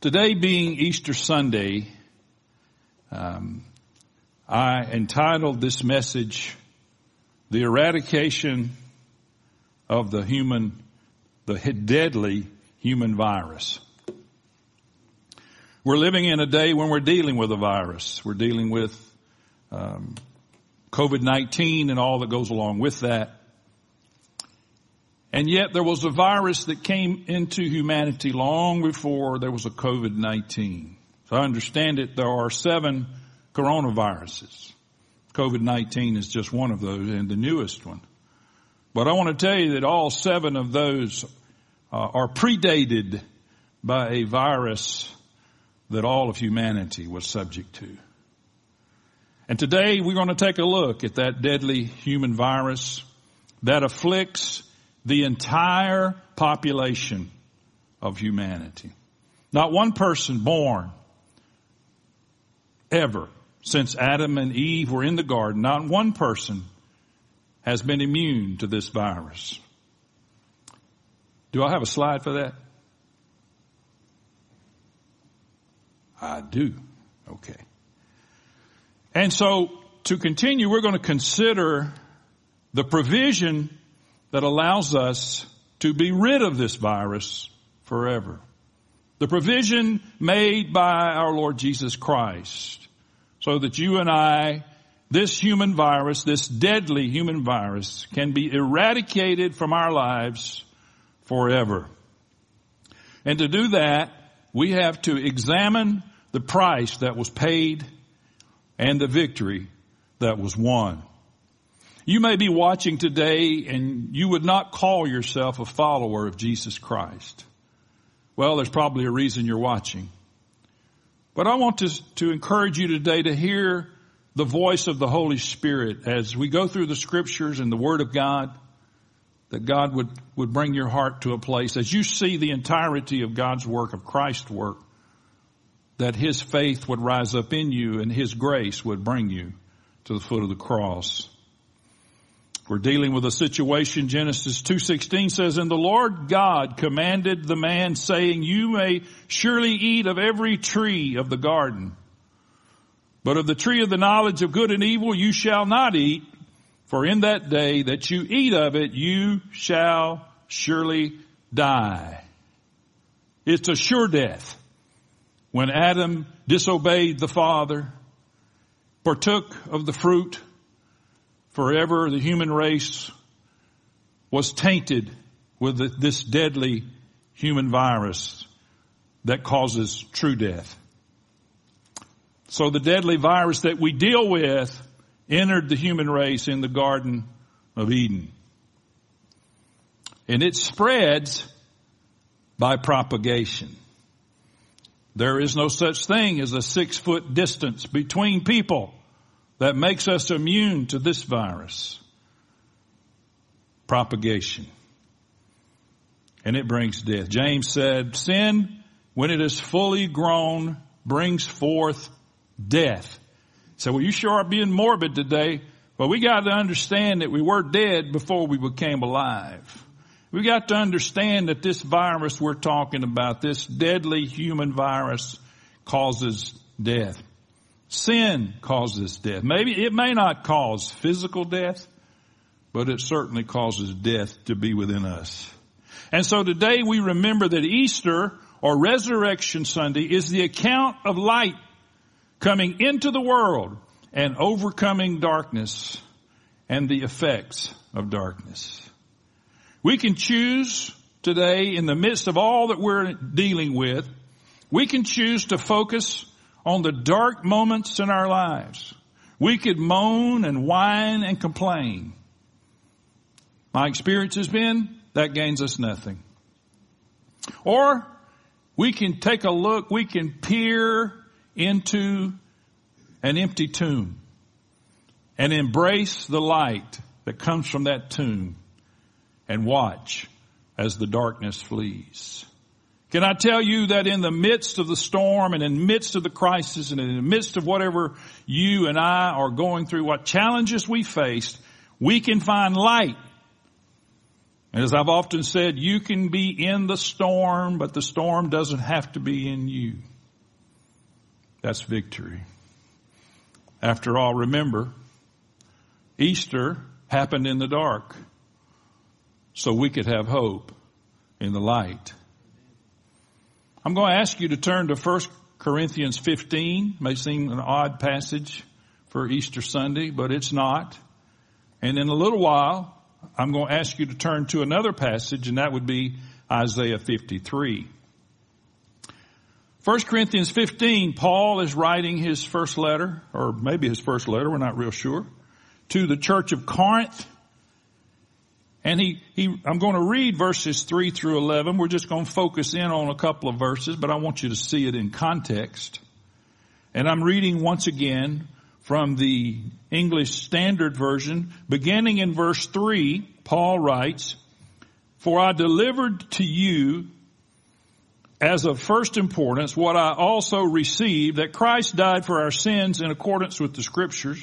Today being Easter Sunday, um, I entitled this message, The Eradication of the Human, the Deadly Human Virus. We're living in a day when we're dealing with a virus. We're dealing with um, COVID-19 and all that goes along with that. And yet there was a virus that came into humanity long before there was a COVID-19. So I understand it, there are seven coronaviruses. COVID-19 is just one of those and the newest one. But I want to tell you that all seven of those uh, are predated by a virus that all of humanity was subject to. And today we're going to take a look at that deadly human virus that afflicts the entire population of humanity. Not one person born ever since Adam and Eve were in the garden, not one person has been immune to this virus. Do I have a slide for that? I do. Okay. And so to continue, we're going to consider the provision that allows us to be rid of this virus forever. The provision made by our Lord Jesus Christ so that you and I, this human virus, this deadly human virus can be eradicated from our lives forever. And to do that, we have to examine the price that was paid and the victory that was won. You may be watching today and you would not call yourself a follower of Jesus Christ. Well, there's probably a reason you're watching. But I want to, to encourage you today to hear the voice of the Holy Spirit as we go through the scriptures and the Word of God, that God would, would bring your heart to a place as you see the entirety of God's work, of Christ's work, that His faith would rise up in you and His grace would bring you to the foot of the cross. We're dealing with a situation, Genesis 2.16 says, And the Lord God commanded the man saying, You may surely eat of every tree of the garden, but of the tree of the knowledge of good and evil you shall not eat, for in that day that you eat of it, you shall surely die. It's a sure death. When Adam disobeyed the Father, partook of the fruit, forever the human race was tainted with this deadly human virus that causes true death. So the deadly virus that we deal with entered the human race in the Garden of Eden. And it spreads by propagation. There is no such thing as a six foot distance between people that makes us immune to this virus. Propagation. And it brings death. James said, sin, when it is fully grown, brings forth death. So, well, you sure are being morbid today, but we got to understand that we were dead before we became alive. We got to understand that this virus we're talking about, this deadly human virus causes death. Sin causes death. Maybe it may not cause physical death, but it certainly causes death to be within us. And so today we remember that Easter or Resurrection Sunday is the account of light coming into the world and overcoming darkness and the effects of darkness. We can choose today in the midst of all that we're dealing with, we can choose to focus on the dark moments in our lives. We could moan and whine and complain. My experience has been that gains us nothing. Or we can take a look, we can peer into an empty tomb and embrace the light that comes from that tomb and watch as the darkness flees. Can I tell you that in the midst of the storm and in the midst of the crisis and in the midst of whatever you and I are going through, what challenges we faced, we can find light And as I've often said, you can be in the storm, but the storm doesn't have to be in you. That's victory. After all, remember, Easter happened in the dark so we could have hope in the light. I'm going to ask you to turn to 1 Corinthians 15. May seem an odd passage for Easter Sunday, but it's not. And in a little while, I'm going to ask you to turn to another passage, and that would be Isaiah 53. 1 Corinthians 15, Paul is writing his first letter, or maybe his first letter, we're not real sure, to the church of Corinth. And he, he, I'm going to read verses 3 through 11. We're just going to focus in on a couple of verses, but I want you to see it in context. And I'm reading once again from the English Standard Version, beginning in verse 3, Paul writes, For I delivered to you as of first importance what I also received, that Christ died for our sins in accordance with the scriptures,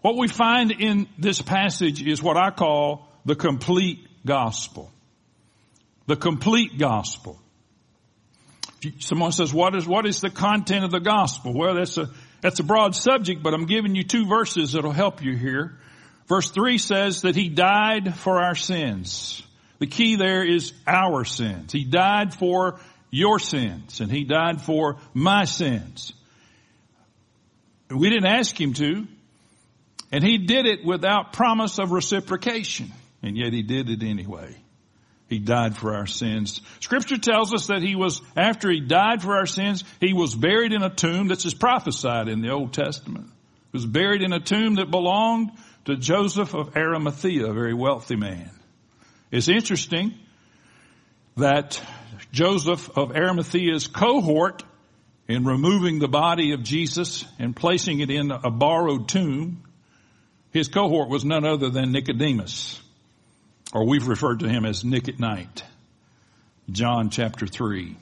What we find in this passage is what I call the complete gospel the complete gospel. Someone says, what is, what is the content of the gospel? Well, that's a, that's a broad subject, but I'm giving you two verses that'll help you here. Verse three says that he died for our sins. The key there is our sins. He died for your sins and he died for my sins. We didn't ask him to and he did it without promise of reciprocation and yet he did it anyway. He died for our sins. Scripture tells us that he was, after he died for our sins, he was buried in a tomb that's prophesied in the Old Testament. He was buried in a tomb that belonged to Joseph of Arimathea, a very wealthy man. It's interesting that Joseph of Arimathea's cohort in removing the body of Jesus and placing it in a borrowed tomb, his cohort was none other than Nicodemus or we've referred to him as Nick at night. John chapter 3.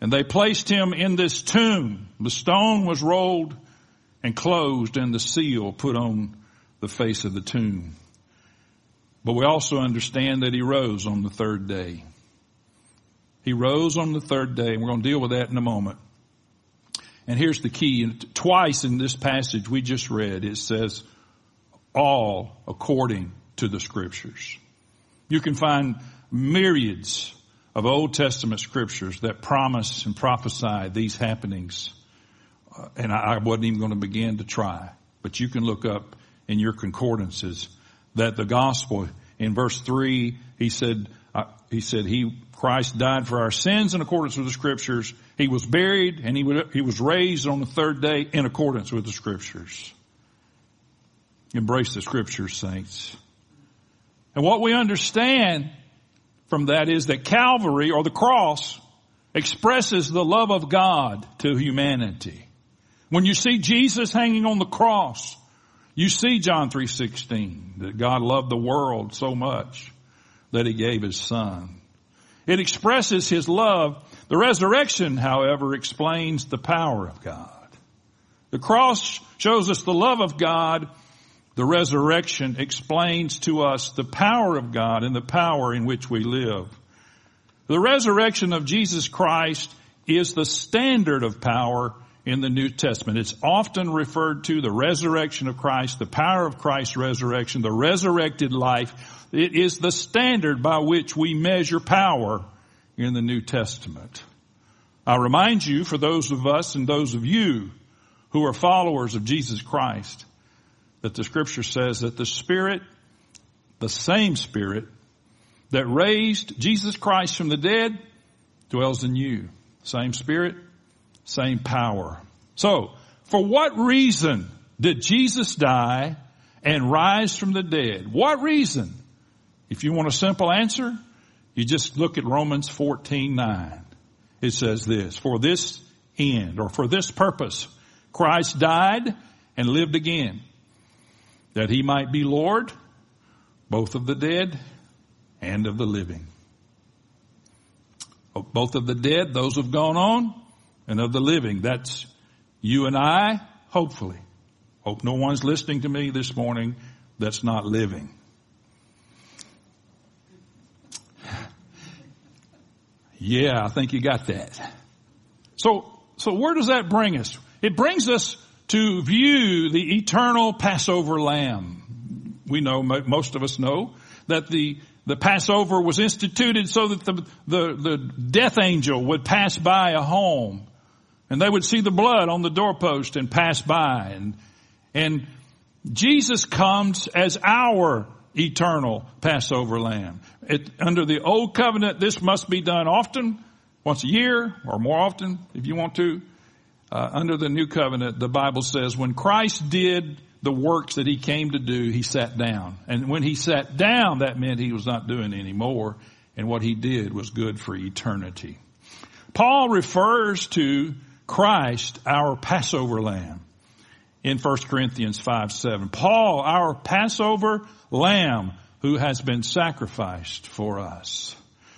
And they placed him in this tomb. The stone was rolled and closed and the seal put on the face of the tomb. But we also understand that he rose on the third day. He rose on the third day, and we're going to deal with that in a moment. And here's the key. Twice in this passage we just read, it says, all according to the scriptures. You can find myriads of Old Testament scriptures that promise and prophesy these happenings. Uh, and I, I wasn't even going to begin to try, but you can look up in your concordances that the gospel in verse three, he said, uh, he said he, Christ died for our sins in accordance with the scriptures. He was buried and he, would, he was raised on the third day in accordance with the scriptures. Embrace the scriptures, saints. And what we understand from that is that Calvary or the cross expresses the love of God to humanity. When you see Jesus hanging on the cross, you see John 3.16, that God loved the world so much that he gave his son. It expresses his love. The resurrection, however, explains the power of God. The cross shows us the love of God the resurrection explains to us the power of God and the power in which we live. The resurrection of Jesus Christ is the standard of power in the New Testament. It's often referred to the resurrection of Christ, the power of Christ's resurrection, the resurrected life. It is the standard by which we measure power in the New Testament. I remind you, for those of us and those of you who are followers of Jesus Christ, that the scripture says that the Spirit, the same Spirit that raised Jesus Christ from the dead dwells in you. Same Spirit, same power. So, for what reason did Jesus die and rise from the dead? What reason? If you want a simple answer, you just look at Romans 14, 9. It says this, for this end or for this purpose, Christ died and lived again, that he might be Lord, both of the dead and of the living. Oh, both of the dead, those who've gone on, and of the living. That's you and I, hopefully. Hope no one's listening to me this morning that's not living. Yeah, I think you got that. So, so where does that bring us? It brings us to view the eternal Passover lamb. We know, most of us know, that the, the Passover was instituted so that the, the, the death angel would pass by a home and they would see the blood on the doorpost and pass by and, and Jesus comes as our eternal Passover lamb. It, under the old covenant, this must be done often, once a year or more often if you want to. Uh, under the new covenant, the Bible says when Christ did the works that he came to do, he sat down. And when he sat down, that meant he was not doing any more. And what he did was good for eternity. Paul refers to Christ, our Passover lamb in 1 Corinthians 5, 7. Paul, our Passover lamb who has been sacrificed for us.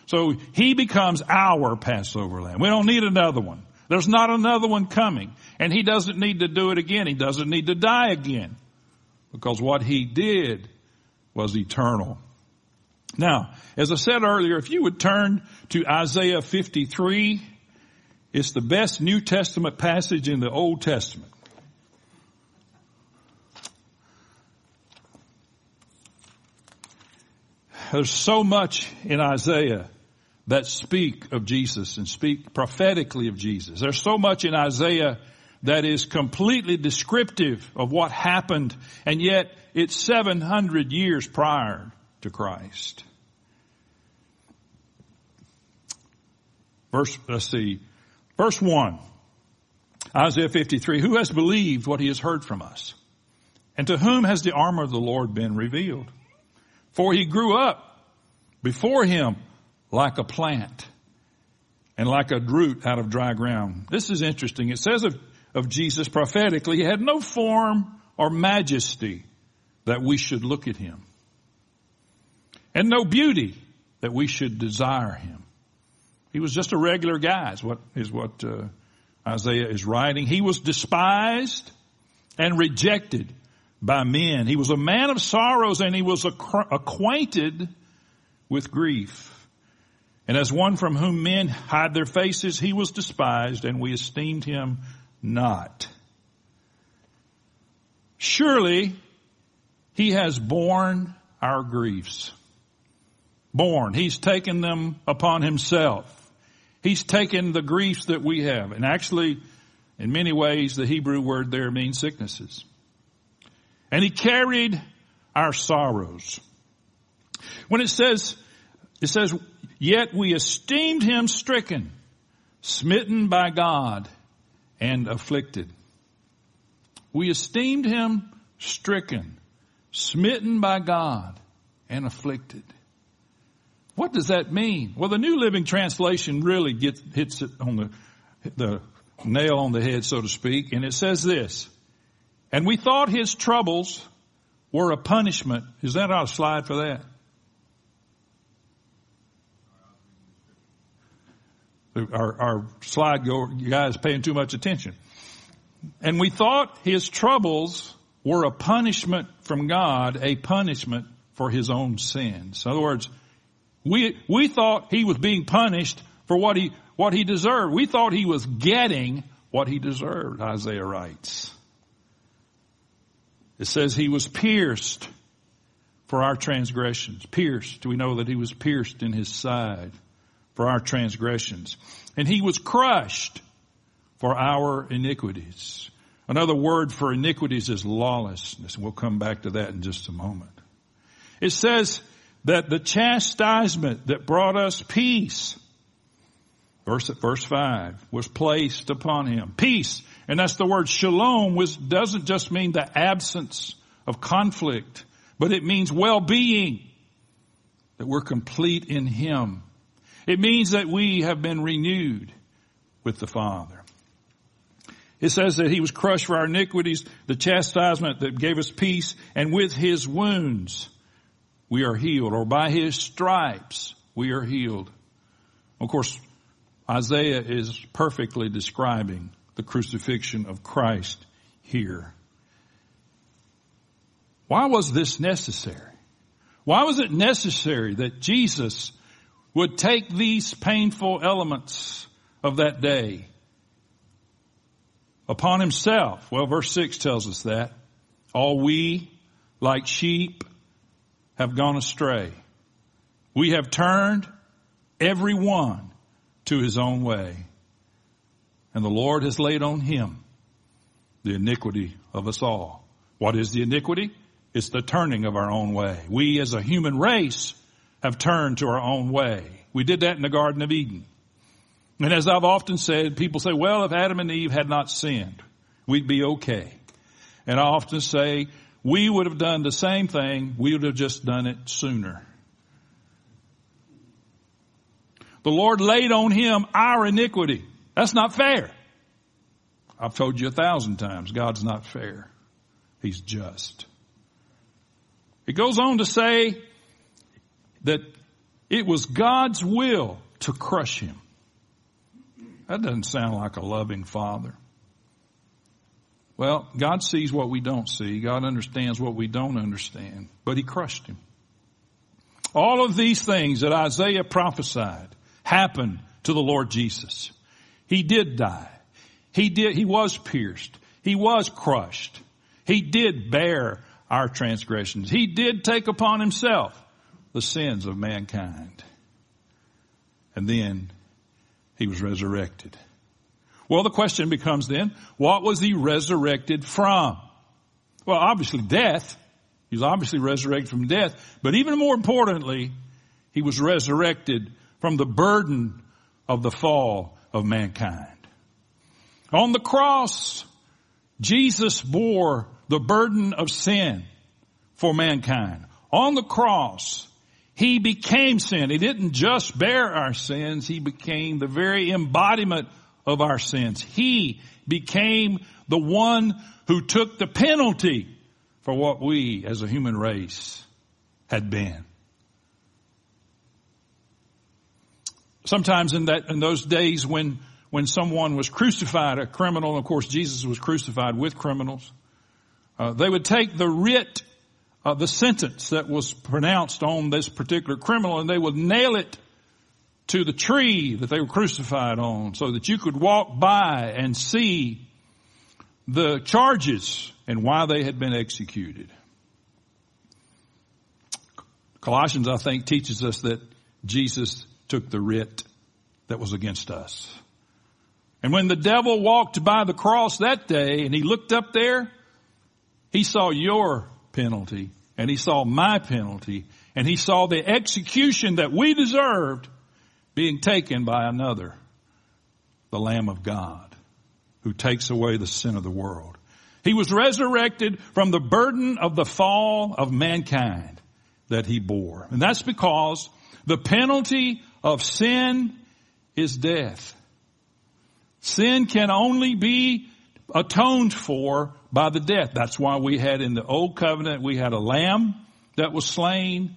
So he becomes our Passover lamb. We don't need another one. There's not another one coming. And he doesn't need to do it again. He doesn't need to die again. Because what he did was eternal. Now, as I said earlier, if you would turn to Isaiah 53, it's the best New Testament passage in the Old Testament. There's so much in Isaiah that speak of Jesus and speak prophetically of Jesus. There's so much in Isaiah that is completely descriptive of what happened and yet it's 700 years prior to Christ. Verse, let's see, verse 1, Isaiah 53, who has believed what he has heard from us? And to whom has the armor of the Lord been revealed? For he grew up before him like a plant and like a root out of dry ground. This is interesting. It says of, of Jesus prophetically, he had no form or majesty that we should look at him and no beauty that we should desire him. He was just a regular guy is what, is what uh, Isaiah is writing. He was despised and rejected by men. He was a man of sorrows and he was acquainted with grief. And as one from whom men hide their faces, he was despised and we esteemed him not. Surely he has borne our griefs. Borne. He's taken them upon himself. He's taken the griefs that we have. And actually, in many ways, the Hebrew word there means sicknesses. And he carried our sorrows. When it says, it says, yet we esteemed him stricken, smitten by God, and afflicted. We esteemed him stricken, smitten by God, and afflicted. What does that mean? Well, the New Living Translation really gets, hits it on the, the nail on the head, so to speak, and it says this, and we thought his troubles were a punishment. Is that our slide for that? Our, our slide go, guys paying too much attention. And we thought his troubles were a punishment from God, a punishment for his own sins. In other words, we, we thought he was being punished for what he, what he deserved. We thought he was getting what he deserved, Isaiah writes. It says he was pierced for our transgressions. Pierced. We know that he was pierced in his side for our transgressions, and he was crushed for our iniquities. Another word for iniquities is lawlessness. We'll come back to that in just a moment. It says that the chastisement that brought us peace, verse, verse 5, was placed upon him. Peace, and that's the word shalom, was, doesn't just mean the absence of conflict, but it means well-being, that we're complete in him. It means that we have been renewed with the Father. It says that he was crushed for our iniquities, the chastisement that gave us peace, and with his wounds we are healed, or by his stripes we are healed. Of course, Isaiah is perfectly describing the crucifixion of Christ here. Why was this necessary? Why was it necessary that Jesus would take these painful elements of that day upon himself. Well, verse 6 tells us that. All we, like sheep, have gone astray. We have turned every one to his own way. And the Lord has laid on him the iniquity of us all. What is the iniquity? It's the turning of our own way. We as a human race have turned to our own way. We did that in the Garden of Eden. And as I've often said, people say, well, if Adam and Eve had not sinned, we'd be okay. And I often say, we would have done the same thing, we would have just done it sooner. The Lord laid on him our iniquity. That's not fair. I've told you a thousand times, God's not fair. He's just. It goes on to say that it was God's will to crush him. That doesn't sound like a loving father. Well, God sees what we don't see. God understands what we don't understand. But He crushed him. All of these things that Isaiah prophesied happened to the Lord Jesus. He did die. He did, He was pierced. He was crushed. He did bear our transgressions. He did take upon Himself the sins of mankind. And then he was resurrected. Well, the question becomes then, what was he resurrected from? Well, obviously death. He was obviously resurrected from death, but even more importantly, he was resurrected from the burden of the fall of mankind. On the cross, Jesus bore the burden of sin for mankind. On the cross, he became sin. He didn't just bear our sins. He became the very embodiment of our sins. He became the one who took the penalty for what we as a human race had been. Sometimes in that, in those days when, when someone was crucified, a criminal, of course Jesus was crucified with criminals, uh, they would take the writ uh, the sentence that was pronounced on this particular criminal and they would nail it to the tree that they were crucified on so that you could walk by and see the charges and why they had been executed. Colossians, I think, teaches us that Jesus took the writ that was against us. And when the devil walked by the cross that day and he looked up there, he saw your penalty and he saw my penalty and he saw the execution that we deserved being taken by another, the Lamb of God, who takes away the sin of the world. He was resurrected from the burden of the fall of mankind that he bore. And that's because the penalty of sin is death. Sin can only be atoned for by the death. That's why we had in the old covenant, we had a lamb that was slain.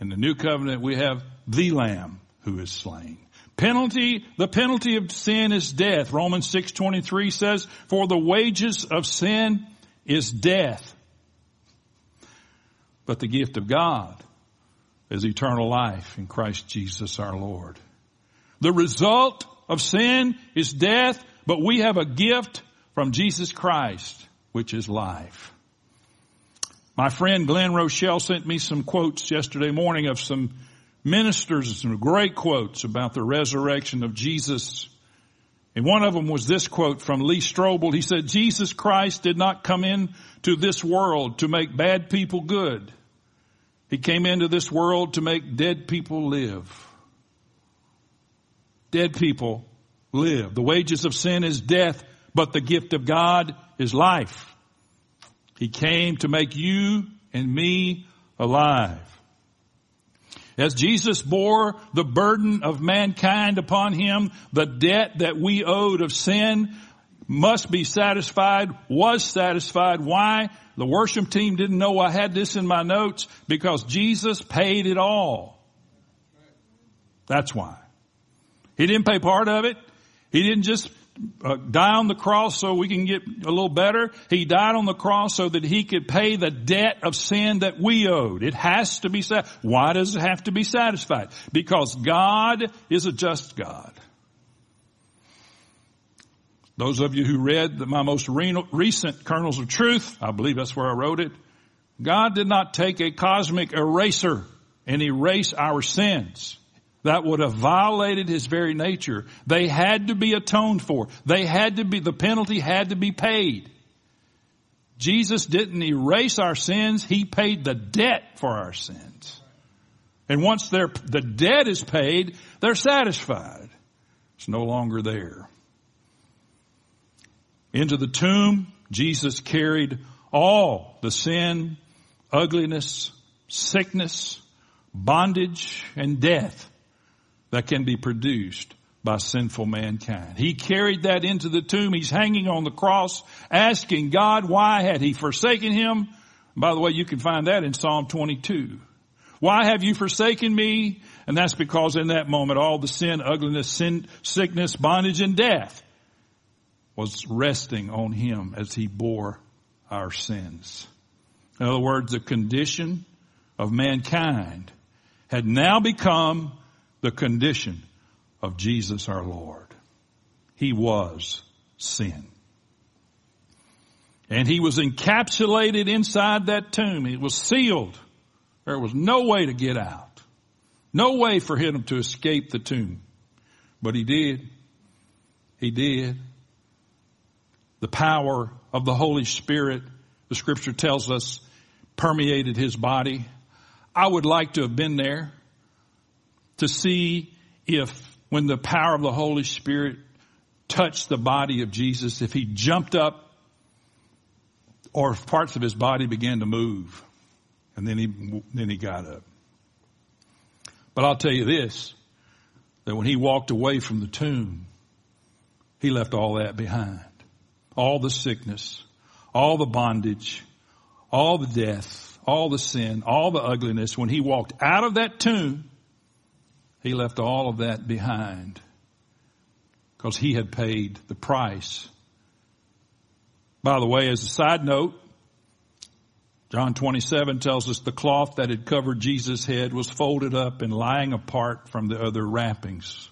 In the new covenant, we have the lamb who is slain. Penalty, the penalty of sin is death. Romans 6.23 says, for the wages of sin is death. But the gift of God is eternal life in Christ Jesus our Lord. The result of sin is death, but we have a gift from Jesus Christ, which is life. My friend Glenn Rochelle sent me some quotes yesterday morning of some ministers some great quotes about the resurrection of Jesus. And one of them was this quote from Lee Strobel. He said, Jesus Christ did not come into this world to make bad people good. He came into this world to make dead people live. Dead people live. The wages of sin is death, but the gift of God is life. He came to make you and me alive. As Jesus bore the burden of mankind upon him, the debt that we owed of sin must be satisfied, was satisfied. Why? The worship team didn't know I had this in my notes because Jesus paid it all. That's why. He didn't pay part of it. He didn't just uh, die on the cross so we can get a little better. He died on the cross so that he could pay the debt of sin that we owed. It has to be said. Why does it have to be satisfied? Because God is a just God. Those of you who read my most recent Kernels of Truth, I believe that's where I wrote it. God did not take a cosmic eraser and erase our sins that would have violated his very nature. They had to be atoned for. They had to be, the penalty had to be paid. Jesus didn't erase our sins. He paid the debt for our sins. And once the debt is paid, they're satisfied. It's no longer there. Into the tomb, Jesus carried all the sin, ugliness, sickness, bondage, and death that can be produced by sinful mankind. He carried that into the tomb. He's hanging on the cross asking God why had he forsaken him? By the way, you can find that in Psalm 22. Why have you forsaken me? And that's because in that moment all the sin, ugliness, sin, sickness, bondage, and death was resting on him as he bore our sins. In other words, the condition of mankind had now become the condition of Jesus our Lord. He was sin. And he was encapsulated inside that tomb. He was sealed. There was no way to get out. No way for him to escape the tomb. But he did. He did. The power of the Holy Spirit, the scripture tells us, permeated his body. I would like to have been there to see if when the power of the Holy Spirit touched the body of Jesus, if he jumped up or if parts of his body began to move. And then he, then he got up. But I'll tell you this, that when he walked away from the tomb, he left all that behind. All the sickness, all the bondage, all the death, all the sin, all the ugliness. When he walked out of that tomb, he left all of that behind because he had paid the price. By the way, as a side note, John 27 tells us the cloth that had covered Jesus' head was folded up and lying apart from the other wrappings.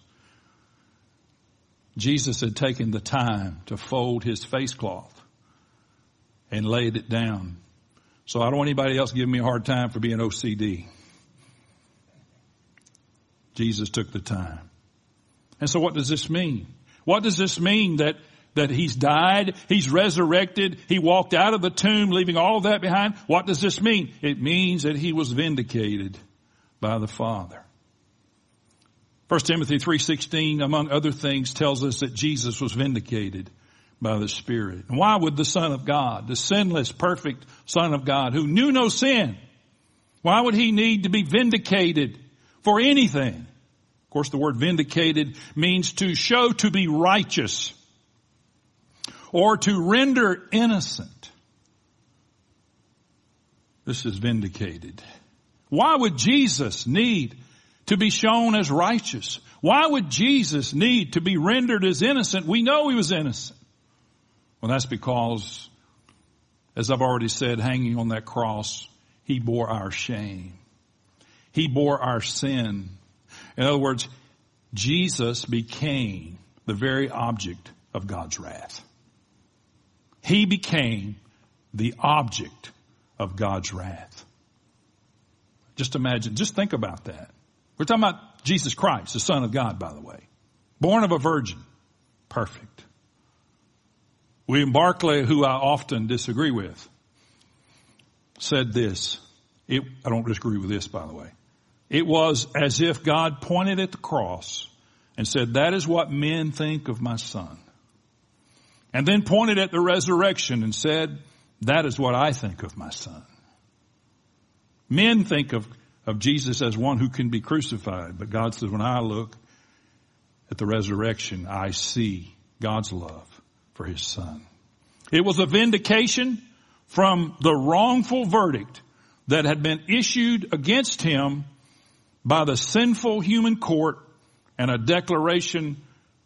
Jesus had taken the time to fold his face cloth and laid it down. So I don't want anybody else giving me a hard time for being OCD. Jesus took the time. And so what does this mean? What does this mean that that he's died, he's resurrected, he walked out of the tomb leaving all that behind. What does this mean? It means that he was vindicated by the Father. 1 Timothy 3.16, among other things, tells us that Jesus was vindicated by the Spirit. And why would the Son of God, the sinless, perfect Son of God, who knew no sin, why would he need to be vindicated for anything. Of course, the word vindicated means to show to be righteous or to render innocent. This is vindicated. Why would Jesus need to be shown as righteous? Why would Jesus need to be rendered as innocent? We know he was innocent. Well, that's because, as I've already said, hanging on that cross, he bore our shame. He bore our sin. In other words, Jesus became the very object of God's wrath. He became the object of God's wrath. Just imagine, just think about that. We're talking about Jesus Christ, the Son of God, by the way. Born of a virgin. Perfect. William Barclay, who I often disagree with, said this. It, I don't disagree with this, by the way. It was as if God pointed at the cross and said, that is what men think of my son. And then pointed at the resurrection and said, that is what I think of my son. Men think of, of Jesus as one who can be crucified, but God says, when I look at the resurrection, I see God's love for his son. It was a vindication from the wrongful verdict that had been issued against him by the sinful human court and a declaration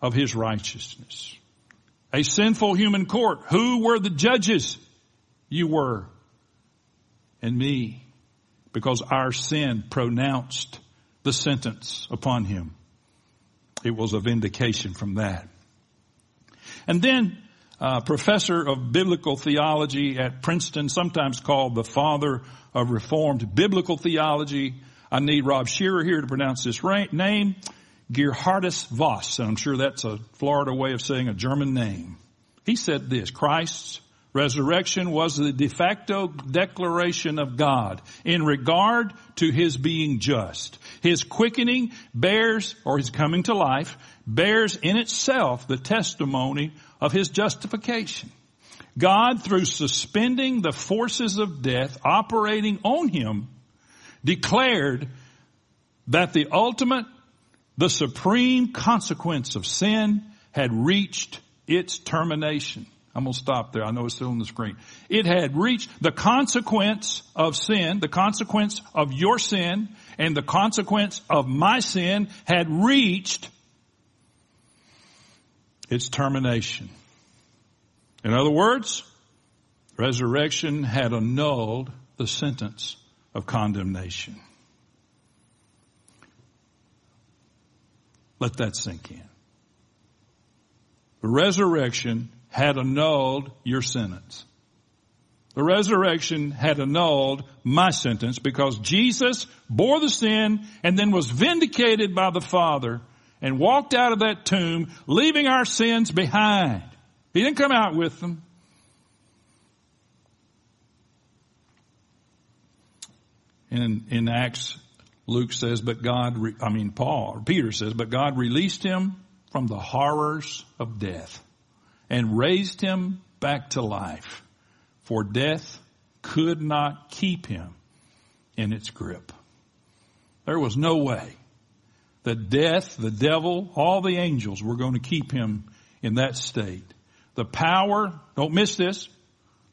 of his righteousness. A sinful human court. Who were the judges? You were. And me. Because our sin pronounced the sentence upon him. It was a vindication from that. And then uh, professor of biblical theology at Princeton, sometimes called the father of Reformed biblical theology. I need Rob Shearer here to pronounce this name. Gerhardus Vos, and I'm sure that's a Florida way of saying a German name. He said this, Christ's resurrection was the de facto declaration of God in regard to his being just. His quickening bears, or his coming to life, bears in itself the testimony of his justification. God, through suspending the forces of death operating on him, declared that the ultimate, the supreme consequence of sin had reached its termination. I'm going to stop there. I know it's still on the screen. It had reached the consequence of sin, the consequence of your sin, and the consequence of my sin had reached its termination. In other words, resurrection had annulled the sentence of condemnation. Let that sink in. The resurrection had annulled your sentence. The resurrection had annulled my sentence because Jesus bore the sin and then was vindicated by the Father and walked out of that tomb, leaving our sins behind. He didn't come out with them. In, in Acts, Luke says, but God, re, I mean Paul, Peter says, but God released him from the horrors of death and raised him back to life. For death could not keep him in its grip. There was no way that death, the devil, all the angels were going to keep him in that state. The power, don't miss this,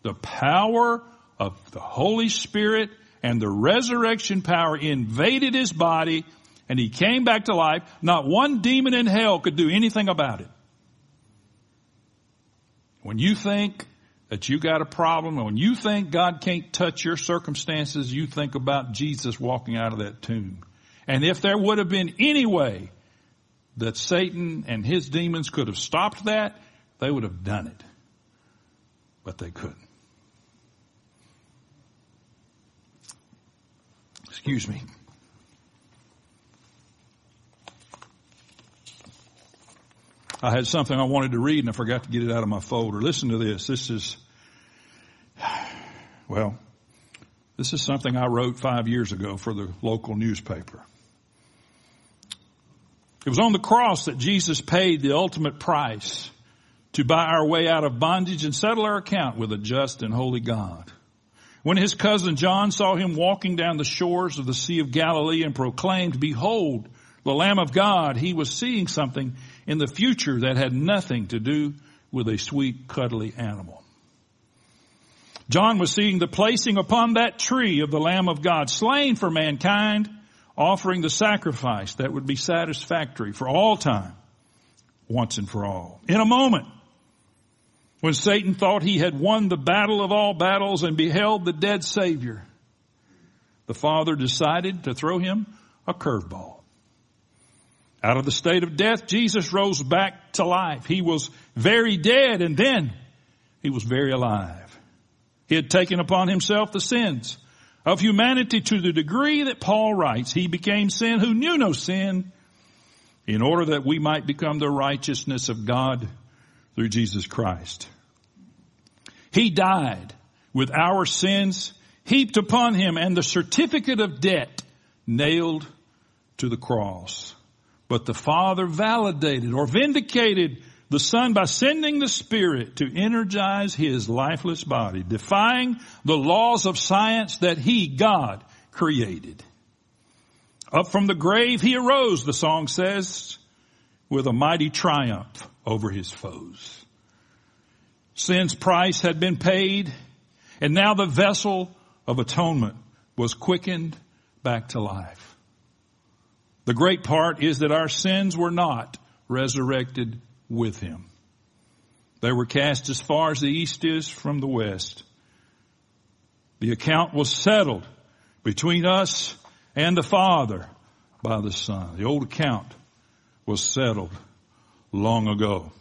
the power of the Holy Spirit and the resurrection power invaded his body and he came back to life. Not one demon in hell could do anything about it. When you think that you got a problem and when you think God can't touch your circumstances, you think about Jesus walking out of that tomb. And if there would have been any way that Satan and his demons could have stopped that, they would have done it. But they couldn't. Excuse me. I had something I wanted to read and I forgot to get it out of my folder. Listen to this. This is, well, this is something I wrote five years ago for the local newspaper. It was on the cross that Jesus paid the ultimate price to buy our way out of bondage and settle our account with a just and holy God. When his cousin John saw him walking down the shores of the Sea of Galilee and proclaimed, behold, the Lamb of God, he was seeing something in the future that had nothing to do with a sweet, cuddly animal. John was seeing the placing upon that tree of the Lamb of God, slain for mankind, offering the sacrifice that would be satisfactory for all time, once and for all. In a moment, when Satan thought he had won the battle of all battles and beheld the dead Savior, the Father decided to throw him a curveball. Out of the state of death, Jesus rose back to life. He was very dead and then he was very alive. He had taken upon himself the sins of humanity to the degree that Paul writes, he became sin who knew no sin in order that we might become the righteousness of God through Jesus Christ. He died with our sins heaped upon him and the certificate of debt nailed to the cross. But the Father validated or vindicated the Son by sending the Spirit to energize His lifeless body, defying the laws of science that He, God, created. Up from the grave He arose, the song says, with a mighty triumph over His foes. Sin's price had been paid, and now the vessel of atonement was quickened back to life. The great part is that our sins were not resurrected with him. They were cast as far as the east is from the west. The account was settled between us and the Father by the Son. The old account was settled long ago.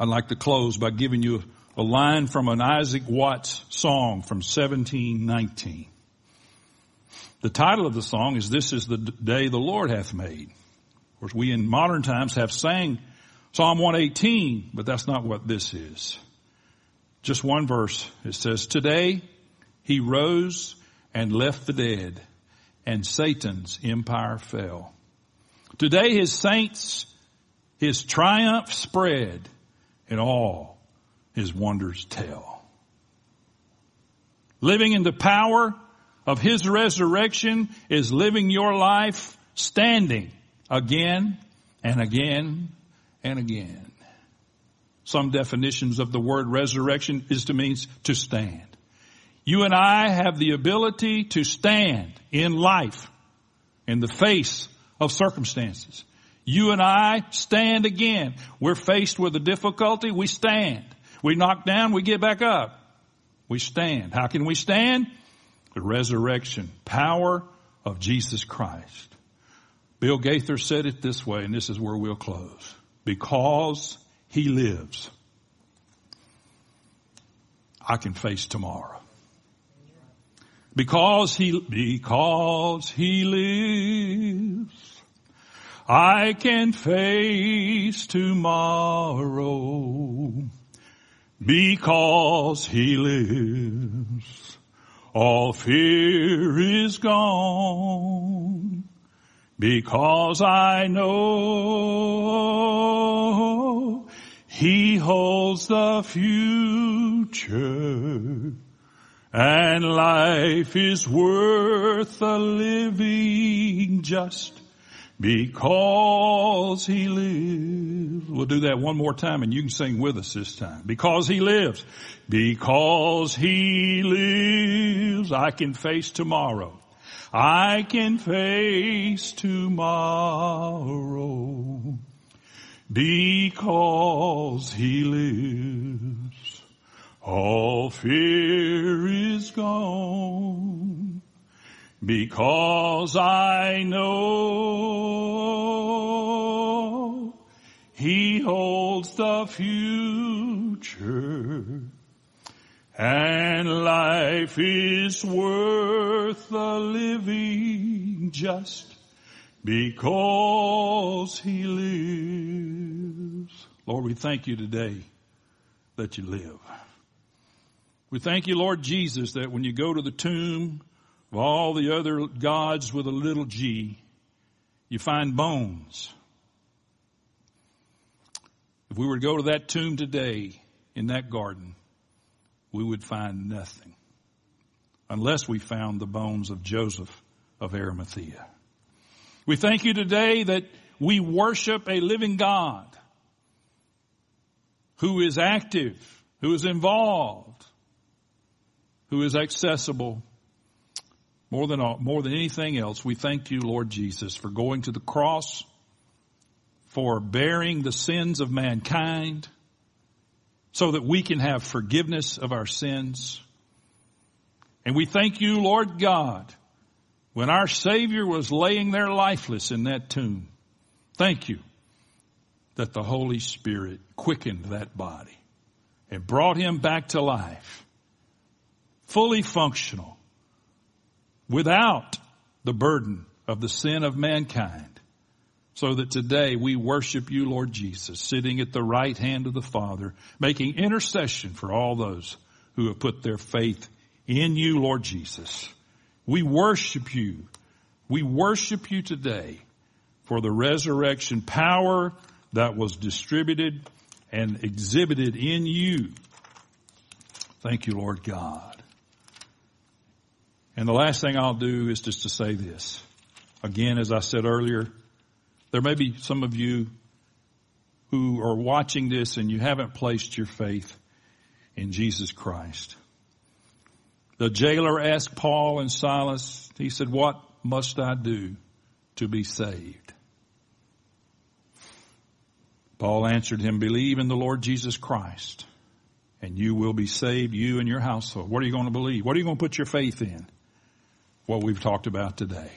I'd like to close by giving you a line from an Isaac Watts song from 1719. The title of the song is This is the Day the Lord Hath Made. Of course, we in modern times have sang Psalm 118, but that's not what this is. Just one verse. It says, Today he rose and left the dead, and Satan's empire fell. Today his saints, his triumph spread, and all his wonders tell. Living in the power of His resurrection is living your life standing again and again and again. Some definitions of the word resurrection is to means to stand. You and I have the ability to stand in life in the face of circumstances. You and I stand again. We're faced with a difficulty, we stand. We knock down, we get back up. We stand. How can we stand? the resurrection power of Jesus Christ. Bill Gaither said it this way, and this is where we'll close. Because he lives, I can face tomorrow. Because he, because he lives, I can face tomorrow. Because he lives. All fear is gone because I know he holds the future and life is worth a living just because he lives. We'll do that one more time and you can sing with us this time. Because he lives. Because he lives, I can face tomorrow. I can face tomorrow. Because he lives, all fear is gone because I know He holds the future and life is worth the living just because He lives. Lord, we thank you today that you live. We thank you, Lord Jesus, that when you go to the tomb, of all the other gods with a little g, you find bones. If we were to go to that tomb today in that garden, we would find nothing unless we found the bones of Joseph of Arimathea. We thank you today that we worship a living God who is active, who is involved, who is accessible, more than, all, more than anything else, we thank you, Lord Jesus, for going to the cross, for bearing the sins of mankind, so that we can have forgiveness of our sins. And we thank you, Lord God, when our Savior was laying there lifeless in that tomb. Thank you that the Holy Spirit quickened that body and brought him back to life fully functional, without the burden of the sin of mankind, so that today we worship you, Lord Jesus, sitting at the right hand of the Father, making intercession for all those who have put their faith in you, Lord Jesus. We worship you. We worship you today for the resurrection power that was distributed and exhibited in you. Thank you, Lord God. And the last thing I'll do is just to say this. Again, as I said earlier, there may be some of you who are watching this and you haven't placed your faith in Jesus Christ. The jailer asked Paul and Silas, he said, what must I do to be saved? Paul answered him, believe in the Lord Jesus Christ and you will be saved, you and your household. What are you going to believe? What are you going to put your faith in? What we've talked about today.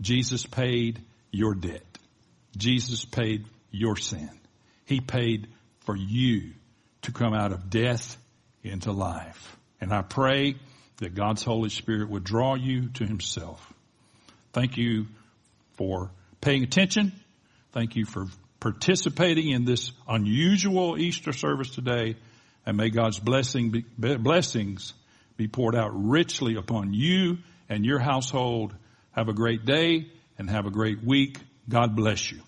Jesus paid your debt. Jesus paid your sin. He paid for you to come out of death into life. And I pray that God's Holy Spirit would draw you to Himself. Thank you for paying attention. Thank you for participating in this unusual Easter service today. And may God's blessing be, blessings be poured out richly upon you and your household. Have a great day and have a great week. God bless you.